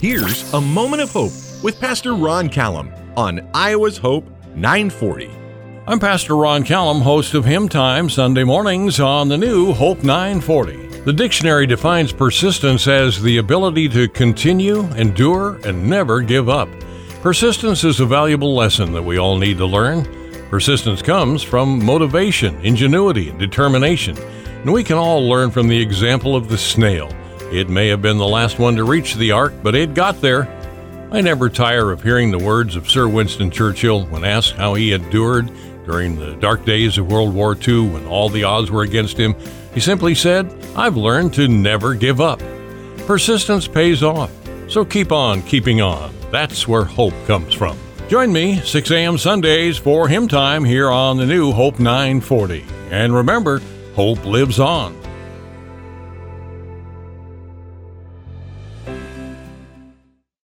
Here's a moment of hope with Pastor Ron Callum on Iowa's Hope 940. I'm Pastor Ron Callum, host of Hymn Time Sunday mornings on the new Hope 940. The dictionary defines persistence as the ability to continue, endure, and never give up. Persistence is a valuable lesson that we all need to learn. Persistence comes from motivation, ingenuity, and determination, and we can all learn from the example of the snail. It may have been the last one to reach the ark, but it got there. I never tire of hearing the words of Sir Winston Churchill when asked how he endured during the dark days of World War II when all the odds were against him. He simply said, I've learned to never give up. Persistence pays off, so keep on keeping on. That's where hope comes from. Join me 6 a.m. Sundays for Hymn Time here on the new Hope 940. And remember, hope lives on.